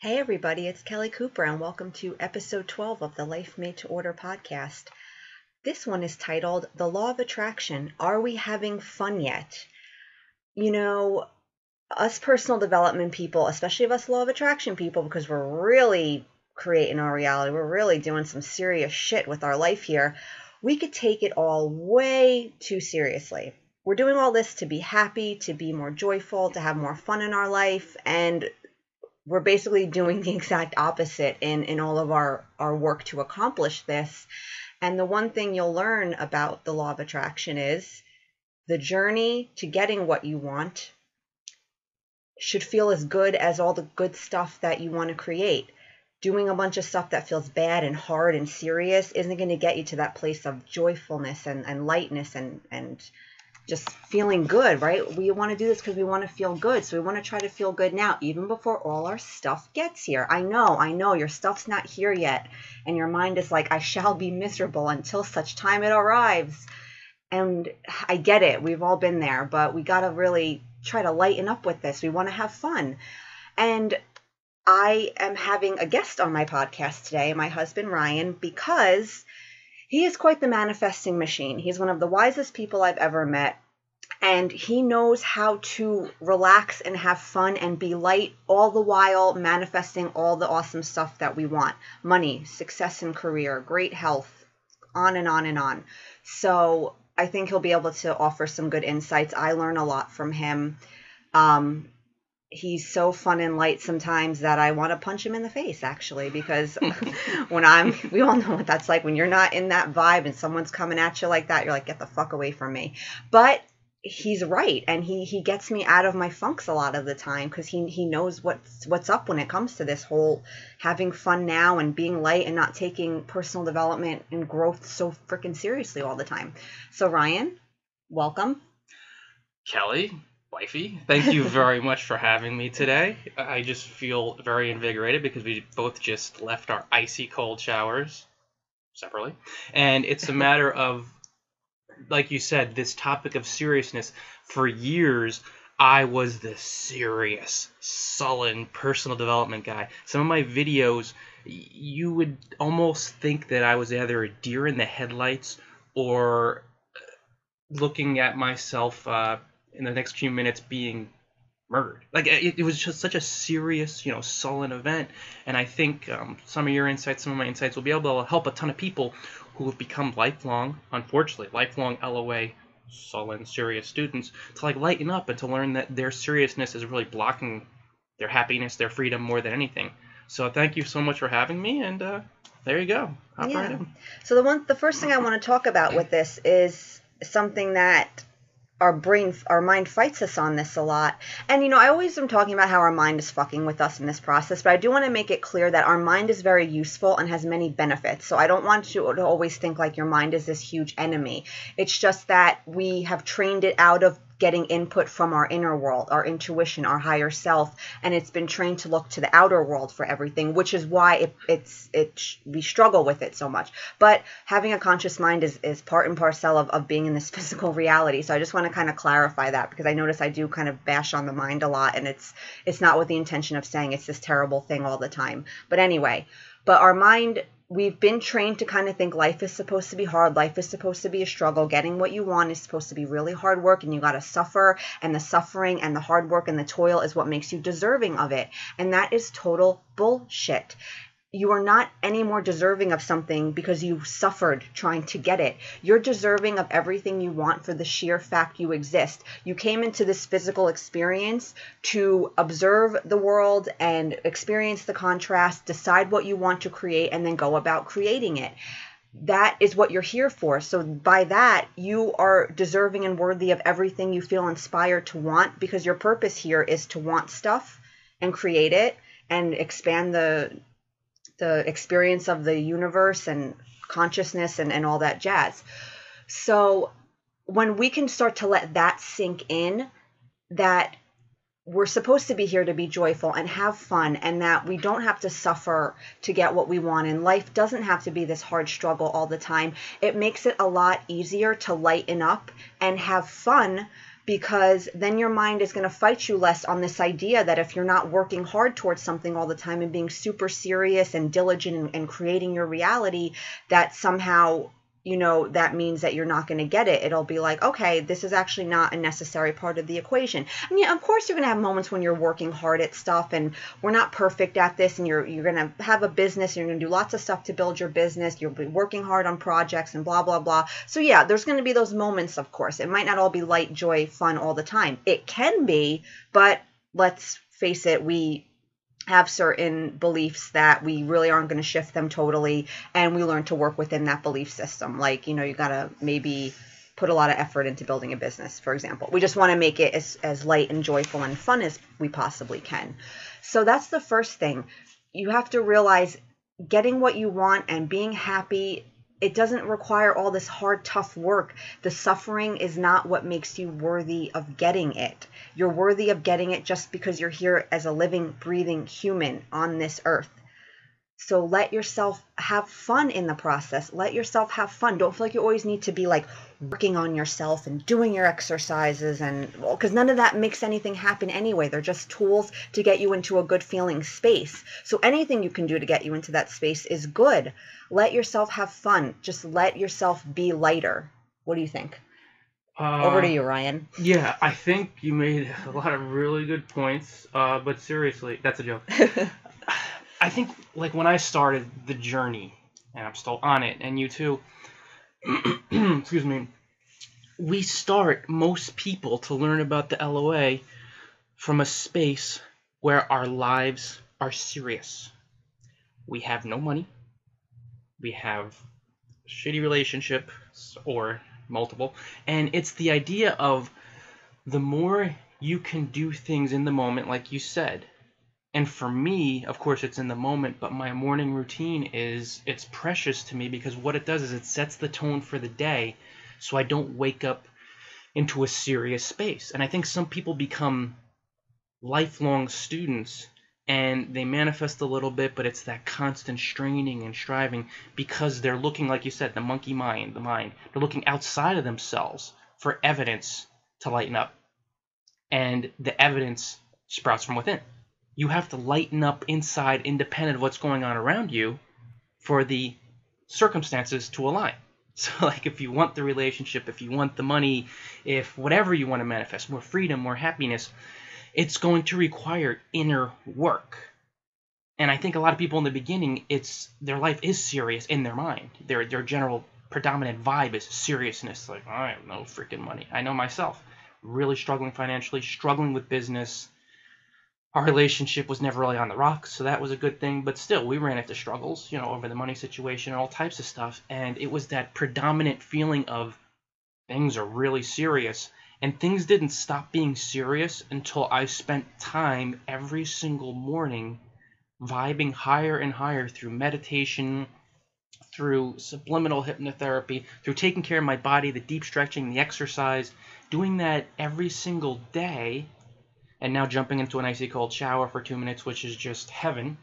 Hey, everybody, it's Kelly Cooper, and welcome to episode 12 of the Life Made to Order podcast. This one is titled The Law of Attraction Are We Having Fun Yet? You know, us personal development people, especially of us law of attraction people, because we're really creating our reality, we're really doing some serious shit with our life here, we could take it all way too seriously. We're doing all this to be happy, to be more joyful, to have more fun in our life, and we're basically doing the exact opposite in, in all of our, our work to accomplish this. And the one thing you'll learn about the law of attraction is the journey to getting what you want should feel as good as all the good stuff that you want to create doing a bunch of stuff that feels bad and hard and serious isn't going to get you to that place of joyfulness and, and lightness and, and just feeling good, right? We want to do this because we want to feel good. So we want to try to feel good now, even before all our stuff gets here. I know, I know your stuff's not here yet. And your mind is like, I shall be miserable until such time it arrives. And I get it. We've all been there, but we got to really try to lighten up with this. We want to have fun. And I am having a guest on my podcast today, my husband Ryan, because he is quite the manifesting machine. He's one of the wisest people I've ever met. And he knows how to relax and have fun and be light, all the while manifesting all the awesome stuff that we want money, success in career, great health, on and on and on. So I think he'll be able to offer some good insights. I learn a lot from him. Um, he's so fun and light sometimes that I want to punch him in the face actually because when I'm we all know what that's like. When you're not in that vibe and someone's coming at you like that you're like get the fuck away from me. But he's right and he he gets me out of my funks a lot of the time because he he knows what's what's up when it comes to this whole having fun now and being light and not taking personal development and growth so freaking seriously all the time. So Ryan welcome. Kelly wifey. Thank you very much for having me today. I just feel very invigorated because we both just left our icy cold showers separately. And it's a matter of, like you said, this topic of seriousness. For years, I was the serious, sullen personal development guy. Some of my videos, you would almost think that I was either a deer in the headlights or looking at myself uh, in the next few minutes being murdered. Like it, it, was just such a serious, you know, sullen event. And I think um, some of your insights, some of my insights will be able to help a ton of people who have become lifelong, unfortunately, lifelong LOA, sullen, serious students to like lighten up and to learn that their seriousness is really blocking their happiness, their freedom more than anything. So thank you so much for having me, and uh, there you go. Hop yeah. Right so the one, the first thing I want to talk about with this is something that our brain our mind fights us on this a lot. And you know i always am talking about how our mind is fucking with us in this process but i do want to make it clear that our mind is very useful and has many benefits. So i don't want you to always think like your mind is this huge enemy. It's just that we have trained it out of getting input from our inner world, our intuition, our higher self, and it's been trained to look to the outer world for everything, which is why it, it's it we struggle with it so much. But having a conscious mind is is part and parcel of, of being in this physical reality. So I just want to kind of clarify that because I notice I do kind of bash on the mind a lot, and it's it's not with the intention of saying it's this terrible thing all the time. But anyway, but our mind we've been trained to kind of think life is supposed to be hard life is supposed to be a struggle. Getting what you want is supposed to be really hard work and you got to suffer and the suffering and the hard work and the toil is what makes you deserving of it. And that is total bullshit you are not any more deserving of something because you suffered trying to get it. You're deserving of everything you want for the sheer fact you exist. You came into this physical experience to observe the world and experience the contrast, decide what you want to create, and then go about creating it. That is what you're here for. So, by that, you are deserving and worthy of everything you feel inspired to want because your purpose here is to want stuff and create it and expand the the experience of the universe and consciousness and, and all that jazz. So when we can start to let that sink in, that we're supposed to be here to be joyful and have fun and that we don't have to suffer to get what we want and life doesn't have to be this hard struggle all the time it makes it a lot easier to lighten up and have fun because then your mind is going to fight you less on this idea that if you're not working hard towards something all the time and being super serious and diligent and, and creating your reality, that somehow you know that means that you're not going to get it. It'll be like okay this is actually not a necessary part of the equation. And yeah of course you're going to have moments when you're working hard at stuff and we're not perfect at this and you're you're going to have a business and you're going to do lots of stuff to build your business. You'll be working hard on projects and blah blah blah. So yeah there's going to be those moments of course. It might not all be light joy fun all the time. It can be but let's face it we have certain beliefs that we really aren't going to shift them totally and we learn to work within that belief system. Like you know you got to maybe put a lot of effort into building a business for example. We just want to make it as, as light and joyful and fun as we possibly can. So that's the first thing. You have to realize getting what you want and being happy it doesn't require all this hard tough work the suffering is not what makes you worthy of getting it you're worthy of getting it just because you're here as a living, breathing human on this earth. So let yourself have fun in the process. Let yourself have fun. Don't feel like you always need to be like working on yourself and doing your exercises and well, because none of that makes anything happen anyway. They're just tools to get you into a good feeling space. So anything you can do to get you into that space is good. Let yourself have fun. Just let yourself be lighter. What do you think? Uh, Over to you, Ryan. Yeah, I think you made a lot of really good points. Uh, but seriously, that's a joke. I think like when I started the journey, and I'm still on it, and you too. excuse me. We start most people to learn about the LOA from a space where our lives are serious. We have no money. We have shitty relationships or multiple. And it's the idea of the more you can do things in the moment, like you said. And for me, of course, it's in the moment, but my morning routine is it's precious to me because what it does is it sets the tone for the day so I don't wake up into a serious space. And I think some people become lifelong students and they manifest a little bit, but it's that constant straining and striving because they're looking, like you said, the monkey mind, the mind. They're looking outside of themselves for evidence to lighten up. And the evidence sprouts from within. You have to lighten up inside, independent of what's going on around you, for the circumstances to align. So, like, if you want the relationship, if you want the money, if whatever you want to manifest, more freedom, more happiness, it's going to require inner work. And I think a lot of people in the beginning, it's their life is serious in their mind. Their their general predominant vibe is seriousness. Like I have no freaking money. I know myself, really struggling financially, struggling with business. Our relationship was never really on the rocks, so that was a good thing. But still, we ran into struggles, you know, over the money situation and all types of stuff. And it was that predominant feeling of things are really serious and things didn't stop being serious until I spent time every single morning vibing higher and higher through meditation, through subliminal hypnotherapy, through taking care of my body, the deep stretching, the exercise, doing that every single day, and now jumping into an icy cold shower for two minutes, which is just heaven.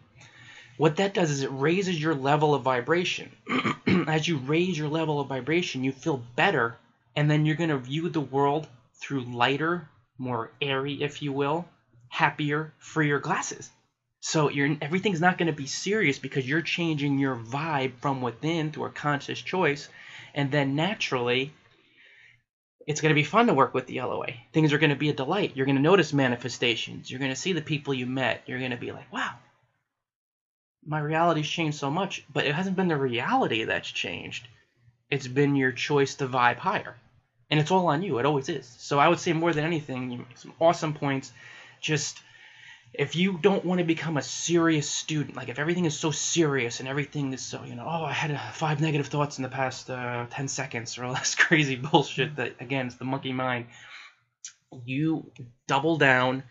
What that does is it raises your level of vibration. As you raise your level of vibration, you feel better, and then you're going to view the world through lighter, more airy, if you will, happier, freer glasses. So you're everything's not going to be serious because you're changing your vibe from within through a conscious choice, and then naturally, it's going to be fun to work with the LOA. Things are going to be a delight. You're going to notice manifestations. You're going to see the people you met. You're going to be like, wow, my reality's changed so much. But it hasn't been the reality that's changed. It's been your choice to vibe higher and it's all on you. It always is. So I would say more than anything, you make some awesome points. Just if you don't want to become a serious student, like if everything is so serious and everything is so, you know, oh, I had five negative thoughts in the past uh, 10 seconds or this crazy bullshit that, again, it's the monkey mind, you double down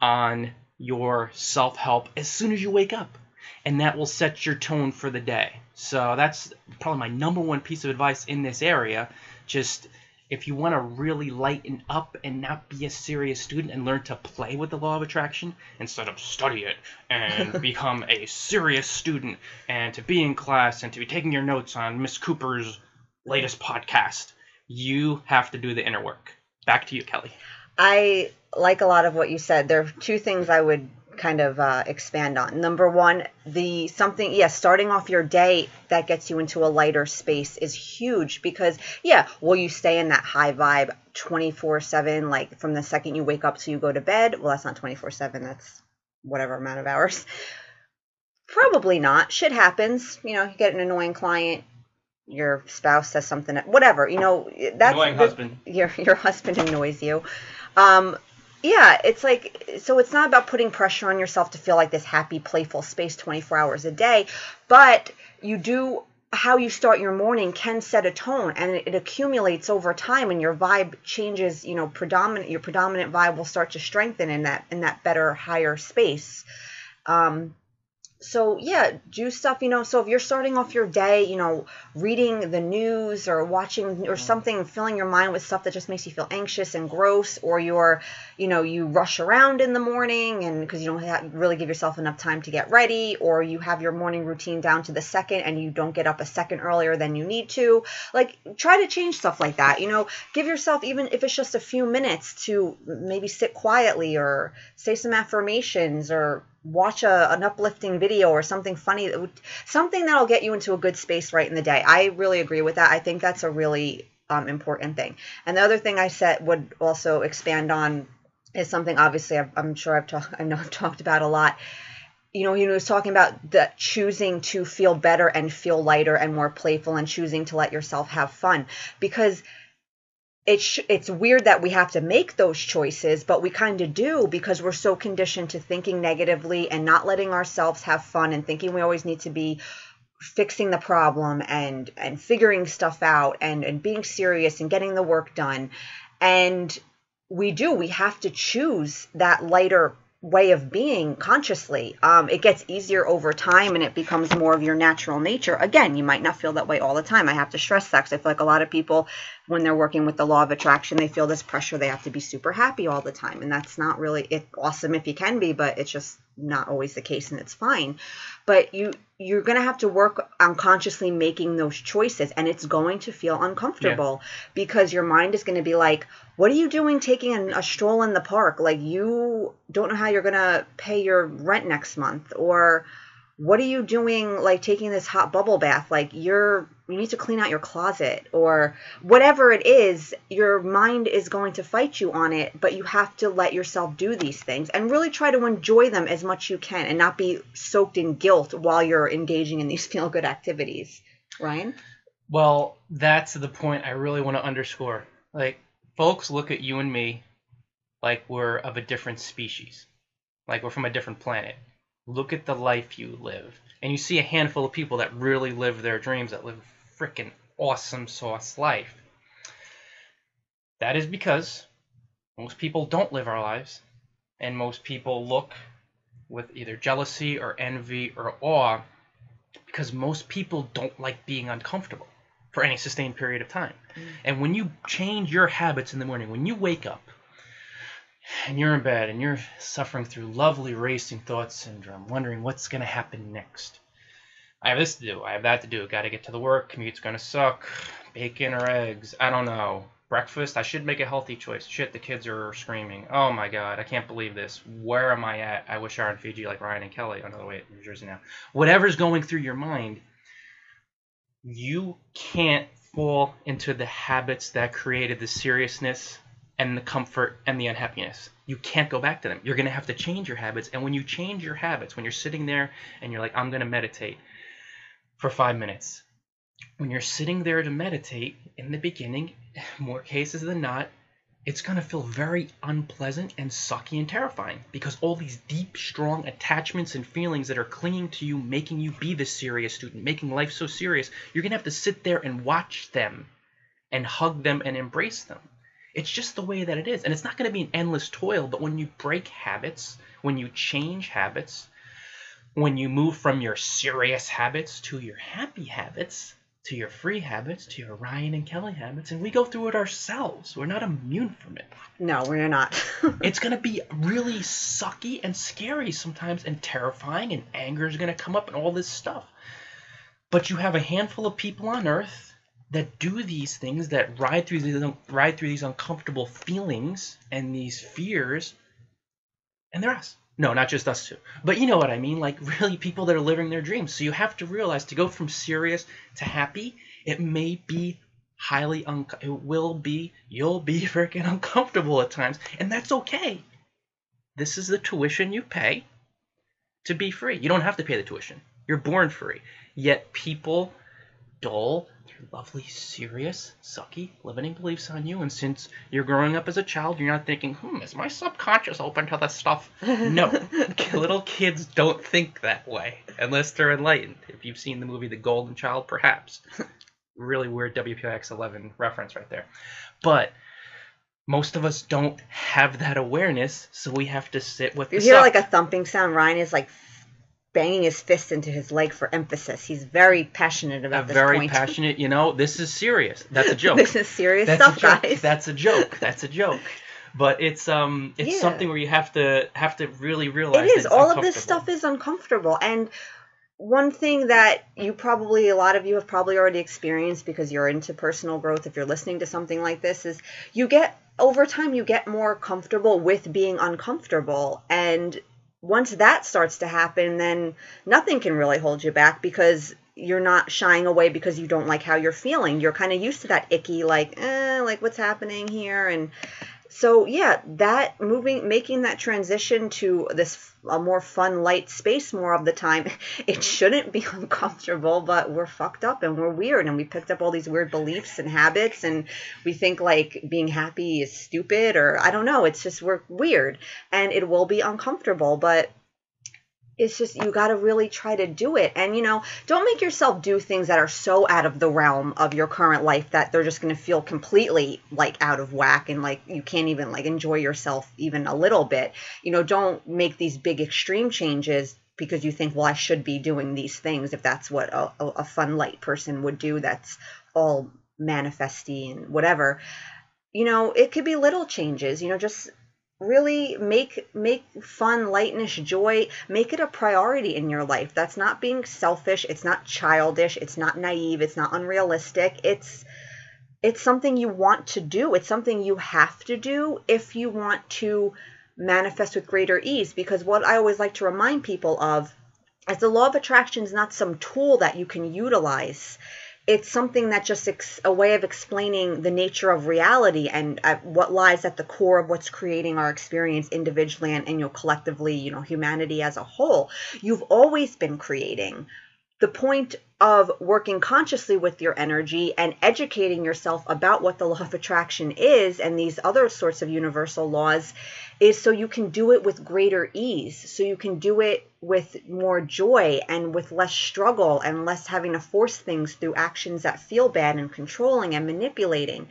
on your self help as soon as you wake up. And that will set your tone for the day. So that's probably my number one piece of advice in this area. Just if you want to really lighten up and not be a serious student and learn to play with the law of attraction instead of study it and become a serious student and to be in class and to be taking your notes on Miss Cooper's latest podcast, you have to do the inner work. Back to you, Kelly. I like a lot of what you said. There are two things I would kind of uh, expand on. Number one, the something, yes, yeah, starting off your day that gets you into a lighter space is huge because, yeah, will you stay in that high vibe 24 7, like from the second you wake up to you go to bed? Well, that's not 24 7, that's whatever amount of hours. Probably not. Shit happens. You know, you get an annoying client, your spouse says something, whatever. You know, that's annoying the, husband. Your your husband annoys you. Um, yeah, it's like so it's not about putting pressure on yourself to feel like this happy, playful space 24 hours a day, but you do how you start your morning can set a tone and it, accumulates over time and your vibe changes you know predominant your predominant vibe will start to strengthen in that in that better higher space. Um, so yeah do stuff you know so if you're starting off your day you know reading the news or watching or something filling your mind with stuff that just makes you feel anxious and gross or you're you know you rush around in the morning and because you don't have, really give yourself enough time to get ready or you have your morning routine down to the second and you don't get up a second earlier than you need to like try to change stuff like that you know. Give yourself even if it's just a few minutes to maybe sit quietly or say some affirmations or watch a, an uplifting video or something funny that would, something that'll get you into a good space right in the day. I really agree with that. I think that's a really um, important thing. And the other thing I said would also expand on is something obviously i am sure I've talked I know I've talked about a lot. You know, he was talking about the choosing to feel better and feel lighter and more playful and choosing to let yourself have fun because it's it's weird that we have to make those choices, but we kind of do because we're so conditioned to thinking negatively and not letting ourselves have fun and thinking we always need to be fixing the problem and and figuring stuff out and and being serious and getting the work done. And we do we have to choose that lighter way of being consciously. Um, it gets easier over time and it becomes more of your natural nature. Again, you might not feel that way all the time. I have to stress that because I feel like a lot of people, when they're working with the law of attraction, they feel this pressure. They have to be super happy all the time. And that's not really it awesome if you can be, but it's just not always the case and it's fine. But you you're going to have to work on consciously making those choices and it's going to feel uncomfortable yeah. because your mind is going to be like what are you doing taking a, a, stroll in the park like you don't know how you're going to pay your rent next month or what are you doing like taking this hot bubble bath? Like you're you need to clean out your closet or whatever it is your mind is going to fight you on it but you have to let yourself do these things and really try to enjoy them as much you can and not be soaked in guilt while you're engaging in these feel good activities. Ryan? Well that's the point i really want to underscore. Like folks look at you and me like we're of a different species like we're from a different planet look at the life you live. And you see a handful of people that really live their dreams, that live a freaking awesome sauce life. That is because most people don't live our lives, and most people look with either jealousy or envy or awe because most people don't like being uncomfortable for any sustained period of time. Mm. And when you change your habits in the morning, when you wake up, and you're in bed and you're suffering through lovely racing thought syndrome, wondering what's going to happen next. I have this to do. I have that to do. Got to get to the work. Commute's going to suck. Bacon or eggs. I don't know. Breakfast. I should make a healthy choice. Shit, the kids are screaming. Oh my god, I can't believe this. Where am I at? I wish I were in Fiji like Ryan and Kelly. On the way to New Jersey now. Whatever's going through your mind, you can't fall into the habits that created the seriousness and the comfort and the unhappiness. You can't go back to them. You're going to have to change your habits. And when you change your habits, when you're sitting there and you're like, I'm going to meditate for five minutes, when you're sitting there to meditate in the beginning, more cases than not, it's going to feel very unpleasant and sucky and terrifying because all these deep, strong attachments and feelings that are clinging to you, making you be this serious student, making life so serious, you're going to have to sit there and watch them and hug them and embrace them. It's just the way that it is. And it's not going to be an endless toil, but when you break habits, when you change habits, when you move from your serious habits to your happy habits, to your free habits, to your Ryan and Kelly habits, and we go through it ourselves. We're not immune from it. No, we're not. it's going to be really sucky and scary sometimes, and terrifying, and anger is going to come up, and all this stuff. But you have a handful of people on earth that do these things that ride through these ride through these uncomfortable feelings and these fears and they're us. No not just us too but you know what i mean? Like really people that are living their dreams. So you have to realize to go from serious to happy it may be highly un- it will be you'll be freaking uncomfortable at times. And that's okay. This is the tuition you pay to be free. You don't have to pay the tuition. You're born free. Yet people dull their lovely serious sucky limiting beliefs on you and since you're growing up as a child you're not thinking hmm is my subconscious open to this stuff no little kids don't think that way unless they're enlightened if you've seen the movie the golden child perhaps really weird WPIX 11 reference right there. But most of us don't have that awareness, so we have to sit with. You hear suck. like a thumping sound. Ryan is like banging his fist into his leg for emphasis. He's very passionate about this very point. passionate. You know, this is serious. That's a joke. this is serious That's stuff, guys. That's a joke. That's a joke. But it's um it's Yeah. something where you have to have to really realize it is. that it's All of this stuff is uncomfortable. And one thing that you probably, a lot of you have probably already experienced because you're into personal growth, if you're listening to something like this, is you get, over time, you get more comfortable with being uncomfortable. And once that starts to happen, then nothing can really hold you back because you're not shying away because you don't like how you're feeling. You're kind of used to that icky, like, eh, like what's happening here? And so yeah that moving making that transition to this a more fun light space more of the time it shouldn't be uncomfortable but we're fucked up and we're weird and we picked up all these weird beliefs and habits and we think like being happy is stupid or i don't know it's just we're weird and it will be uncomfortable but it's just you got to really try to do it. And you know don't make yourself do things that are so out of the realm of your current life that they're just going to feel completely like out of whack and like you can't even like enjoy yourself even a little bit. You know don't make these big extreme changes because you think well i should be doing these things if that's what a, a fun light person would do that's all manifesty and whatever. You know it could be little changes you know just really make make fun lightness joy make it a priority in your life. That's not being selfish. It's not childish. It's not naive. It's not unrealistic. It's it's something you want to do. It's something you have to do if you want to manifest with greater ease. Because what i always like to remind people of is the law of attraction is not some tool that you can utilize it's something that just ex- a way of explaining the nature of reality and uh, what lies at the core of what's creating our experience individually and, and you know collectively you know humanity as a whole. You've always been creating the point of working consciously with your energy and educating yourself about what the law of attraction is and these other sorts of universal laws is so you can do it with greater ease so you can do it with more joy and with less struggle and less having to force things through actions that feel bad and controlling and manipulating.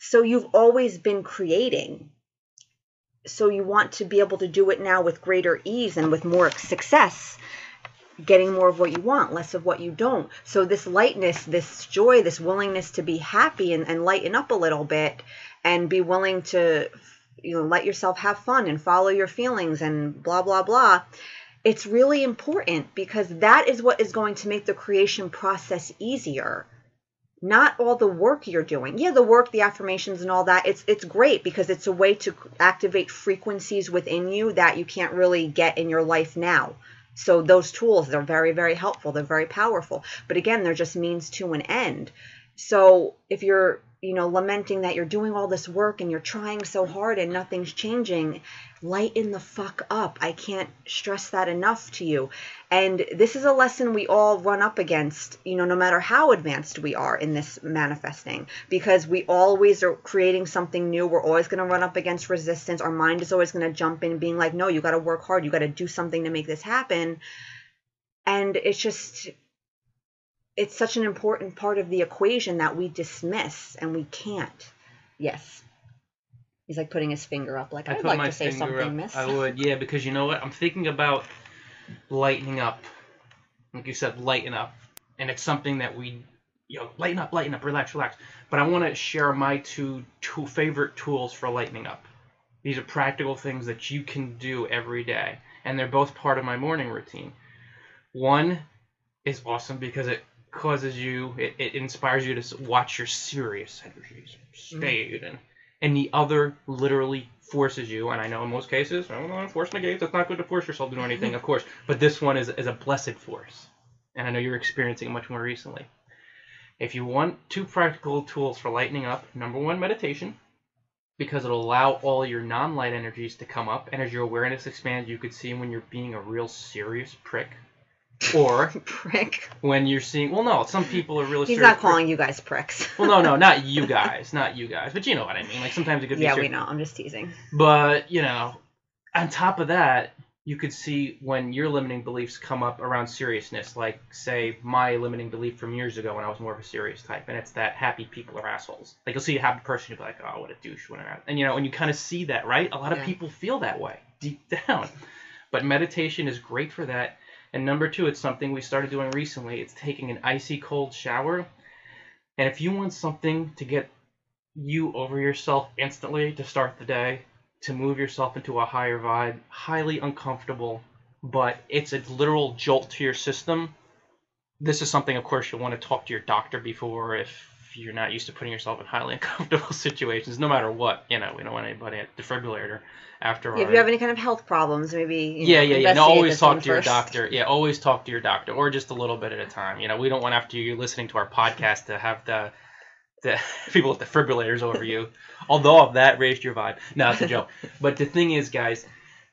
So you've always been creating. So you want to be able to do it now with greater ease and with more success getting more of what you want, less of what you don't. So this lightness, this joy, this willingness to be happy and, and lighten up a little bit and be willing to you know let yourself have fun and follow your feelings and blah blah blah. It's really important because that is what is going to make the creation process easier. Not all the work you're doing. Yeah, the work, the affirmations and all that, it's it's great because it's a way to activate frequencies within you that you can't really get in your life now. So those tools, they're very, very helpful. They're very powerful. But again, they're just means to an end. So if you're, you know, lamenting that you're doing all this work and you're trying so hard and nothing's changing, lighten the fuck up. I can't stress that enough to you. And this is a lesson we all run up against, you know, no matter how advanced we are in this manifesting, because we always are creating something new. We're always going to run up against resistance. Our mind is always going to jump in, being like, no, you got to work hard. You got to do something to make this happen. And it's just, it's such an important part of the equation that we dismiss and we can't. Yes. He's like putting his finger up, like, I I'd like my to say something, up. miss. I would, yeah, because you know what? I'm thinking about lightening up. Like you said, lighten up. And it's something that we, you know, lighten up, lighten up, relax, relax. But I want to share my two two favorite tools for lightening up. These are practical things that you can do every day, and they're both part of my morning routine. One is awesome because it causes you, it, it inspires you to watch your serious energies mm-hmm. stayed, and and the other literally forces you. And I know in most cases, I don't want to force negates. That's not good to force yourself to do mm-hmm. anything, of course. But this one is is a blessed force, and I know you're experiencing it much more recently. If you want two practical tools for lightening up, number one, meditation, because it'll allow all your non-light energies to come up, and as your awareness expands, you could see when you're being a real serious prick, or Prick. when you're seeing. Well, no, some people are really. He's not calling you guys pricks. well, no, no, not you guys, not you guys, but you know what I mean. Like sometimes it could be. yeah, we know. I'm just teasing. But you know, on top of that, you could see when your limiting beliefs come up around seriousness. Like, say, my limiting belief from years ago when I was more of a serious type, and it's that happy people are assholes. Like, you'll see a happy person, you'll be like, oh, what a douche, what an ass. And you know, and you kind of see that, right? A lot of Yeah. people feel that way deep down. But meditation is great for that. And number two, it's something we started doing recently. It's taking an icy cold shower. And if you want something to get you over yourself instantly to start the day, to move yourself into a higher vibe, highly uncomfortable, but it's a literal jolt to your system. This is something, of course, you'll want to talk to your doctor before if you're not used to putting yourself in highly uncomfortable situations, no matter what. You know, we don't want anybody at defibrillator after all. If you have any kind of health problems, maybe. You yeah, know, yeah, yeah. No, always talk to your first. doctor. Yeah, always talk to your doctor, or just a little bit at a time. You know, we don't want after you listening to our podcast to have the the people with defibrillators over you. Although if that raised your vibe, no, it's a joke. but the thing is, guys,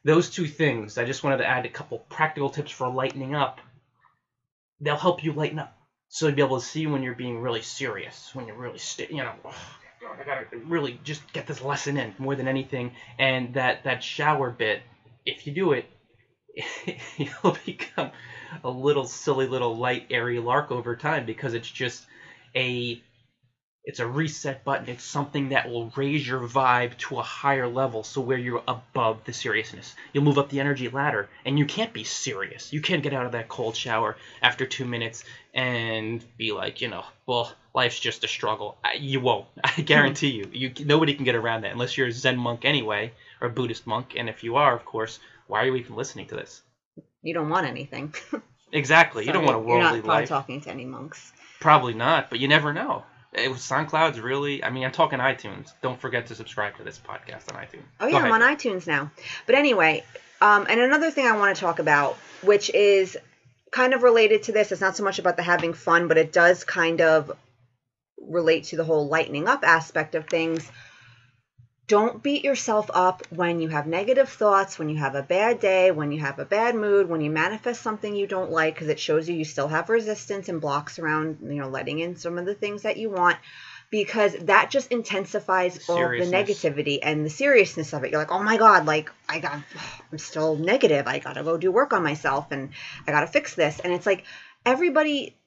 those two things. I just wanted to add a couple practical tips for lightening up. They'll help you lighten up, so you'll be able to see when you're being really serious, when you're really you know. "Oh, I gotta really just get this lesson in more than anything, and that that shower bit. If you do it, you'll become a little silly little light airy lark over time because it's just a it's a reset button it's something that will raise your vibe to a higher level so where you're above the seriousness you'll move up the energy ladder and you can't be serious you can't get out of that cold shower after two minutes and be like you know well life's just a struggle you won't i guarantee you you nobody can get around that unless you're a zen monk anyway or a buddhist monk and if you are of course why are you even listening to this You don't want anything. Exactly. you don't want a worldly You're not life. talking to any monks. Probably not, but you never know. It was SoundCloud's really. I mean, I'm talking iTunes. Don't forget to subscribe to this podcast on iTunes. Oh yeah, I'm on iTunes now. But anyway, um, and another thing I want to talk about, which is kind of related to this. It's not so much about the having fun, but it does kind of relate to the whole lightening up aspect of things. Don't beat yourself up when you have negative thoughts, when you have a bad day, when you have a bad mood, when you manifest something you don't like, because it shows you you still have resistance and blocks around, you know, letting in some of the things that you want, because that just intensifies all the negativity and the seriousness of it. You're like, oh my god, like I got, I'm still negative. I gotta go do work on myself, and I gotta fix this. And it's like everybody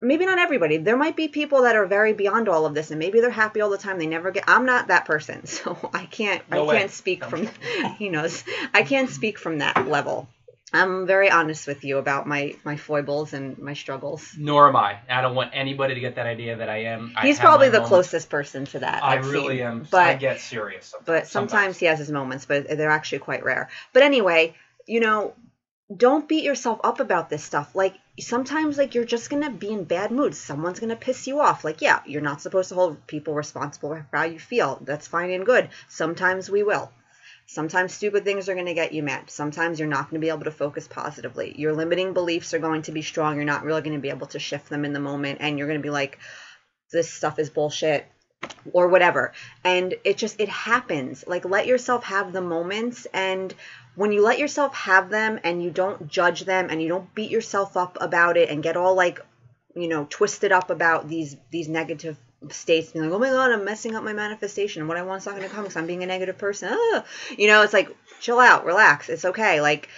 maybe not everybody. There might be people that are very beyond all of this, and maybe they're happy all the time. They never get. I'm not that person, so I can't. No I way. can't speak from. he knows. I can't speak from that level. I'm very honest with you about my my foibles and my struggles. Nor am I. I don't want anybody to get that idea that I am. I He's probably the moments. closest person to that. I I've really seen. am. But I get serious. Sometimes. but sometimes he has his moments, but they're actually quite rare. But anyway, you know, don't beat yourself up about this stuff. Like sometimes like you're just going to be in bad moods. Someone's going to piss you off. Like yeah, you're not supposed to hold people responsible for how you feel. That's fine and good. Sometimes we will. Sometimes stupid things are going to get you mad. Sometimes you're not going to be able to focus positively. Your limiting beliefs are going to be strong. You're not really going to be able to shift them in the moment and you're going to be like this stuff is bullshit or whatever and it just it happens like let yourself have the moments and when you let yourself have them and you don't judge them and you don't beat yourself up about it and get all like you know twisted up about these these negative states being like oh my god i'm messing up my manifestation. What i want's not going to come because i'm being a negative person. Ah. you know it's like chill out relax. It's okay. Like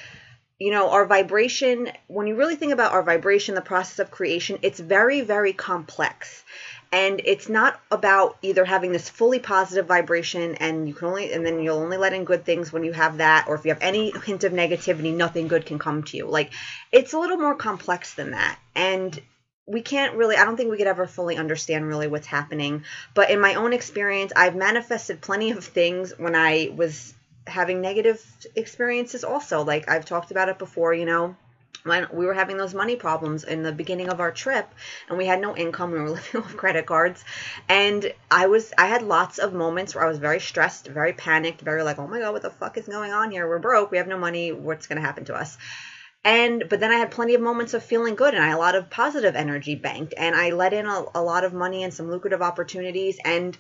you know our vibration when you really think about our vibration the process of creation it's very very complex and it's not about either having this fully positive vibration and you can only and then you'll only let in good things when you have that or if you have any hint of negativity nothing good can come to you. Like it's a little more complex than that. And we can't really i don't think we could ever fully understand really what's happening. But in my own experience i've manifested plenty of things when i was having negative experiences also. Like i've talked about it before you know when we were having those money problems in the beginning of our trip and we had no income we were living off credit cards and i was i had lots of moments where i was very stressed very panicked very like oh my god what the fuck is going on here? We're broke. We have no money. What's going to happen to us? And but then i had plenty of moments of feeling good and i had a lot of positive energy banked and i let in a, a lot of money and some lucrative opportunities and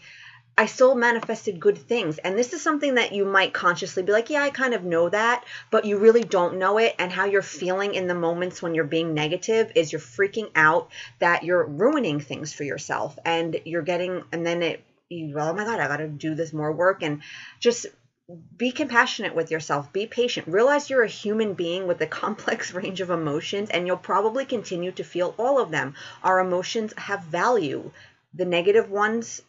I still manifested good things. And this is something that you might consciously be like, yeah, I kind of know that, but you really don't know it. And how you're feeling in the moments when you're being negative is you're freaking out that you're ruining things for yourself and you're getting, and then it, you, oh my God, I got to do this more work. And just be compassionate with yourself be patient realize you're a human being with a complex range of emotions and you'll probably continue to feel all of them our emotions have value the negative ones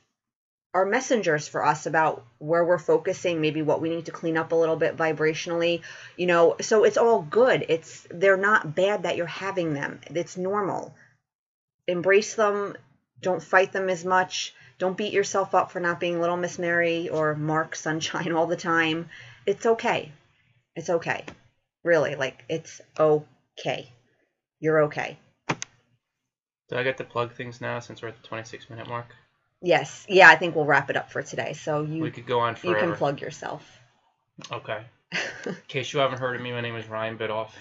are messengers for us about where we're focusing, maybe what we need to clean up a little bit vibrationally, you know. So it's all good. It's they're not bad that you're having them. It's normal. Embrace them. Don't fight them as much. Don't beat yourself up for not being Little Miss Mary or Mark Sunshine all the time. It's okay. It's okay. Really, like it's okay. You're okay. Do I get to plug things now since we're at the 26 minute mark? Yes. Yeah, I think we'll wrap it up for today. So you We could go on forever. you can plug yourself. Okay. In case you haven't heard of me, my name is Ryan Biddulph.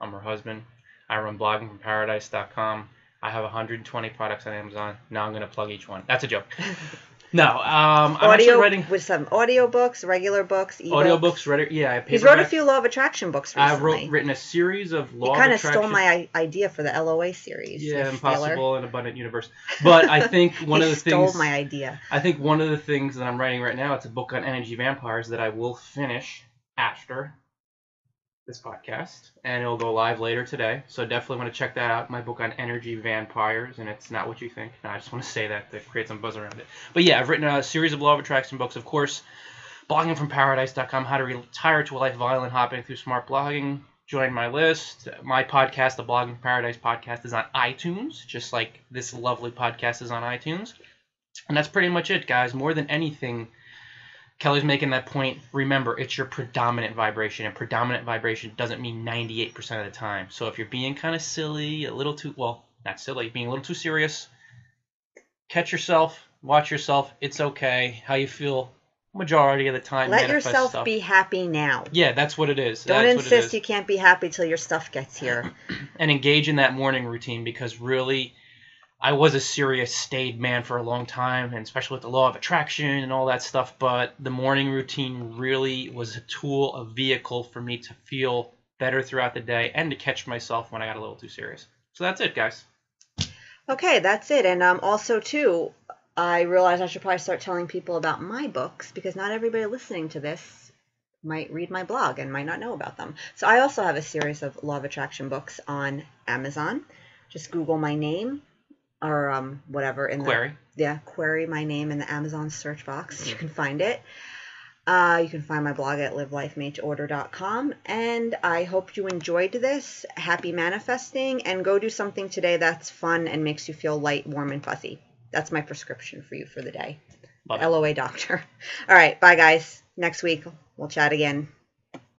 I'm her husband. I run bloggingfromparadise.com. I have 120 products on Amazon. Now I'm going to plug each one. That's a joke. No, um, I'm actually writing with some audio books, regular books, ebooks. audiobooks. Read yeah, I He's wrote a few law of attraction books recently. I've wrote, written a series of law of attraction books. he kind of of stole my idea for the LOA series. yeah, you impossible and abundant universe. But I think one of the stole things stole my idea. I think one of the things that I'm writing right now, it's a book on energy vampires that I will finish after this podcast, and it'll go live later today. So definitely want to check that out. My book on energy vampires, and it's not what you think. No, I just want to say that to create some buzz around it. But yeah, I've written a series of law of attraction books, of course. Bloggingfromparadise.com, how to retire to a life of island hopping through smart blogging. Join my list. My podcast, the Blogging Paradise podcast, is on iTunes, just like this lovely podcast is on iTunes. And that's pretty much it, guys. More than anything, Kelly's making that point. Remember, it's your predominant vibration, and predominant vibration doesn't mean 98% of the time. So if you're being kind of silly, a little too, well, not silly, being a little too serious, catch yourself, watch yourself. It's okay. How you feel majority of the time. Let yourself stuff. be happy now. Yeah, that's what it is. Don't that's what it insist is. you can't be happy till your stuff gets here. and engage in that morning routine because really I was a serious staid man for a long time and especially with the law of attraction and all that stuff but the morning routine really was a tool a vehicle for me to feel better throughout the day and to catch myself when I got a little too serious so that's it guys Okay, that's it. And um, also, too, I realized I should probably start telling people about my books because not everybody listening to this might read my blog and might not know about them. So I also have a series of Law of Attraction books on Amazon. Just Google my name or um, whatever in query the yeah query my name in the Amazon search box. You can find it. Uh, you can find my blog at livelifemadeorder.com. And I hope you enjoyed this. Happy manifesting. And go do something today that's fun and makes you feel light, warm, and fuzzy. That's my prescription for you for the day. Love it. LOA doctor. All right. Bye, guys. Next week, we'll chat again.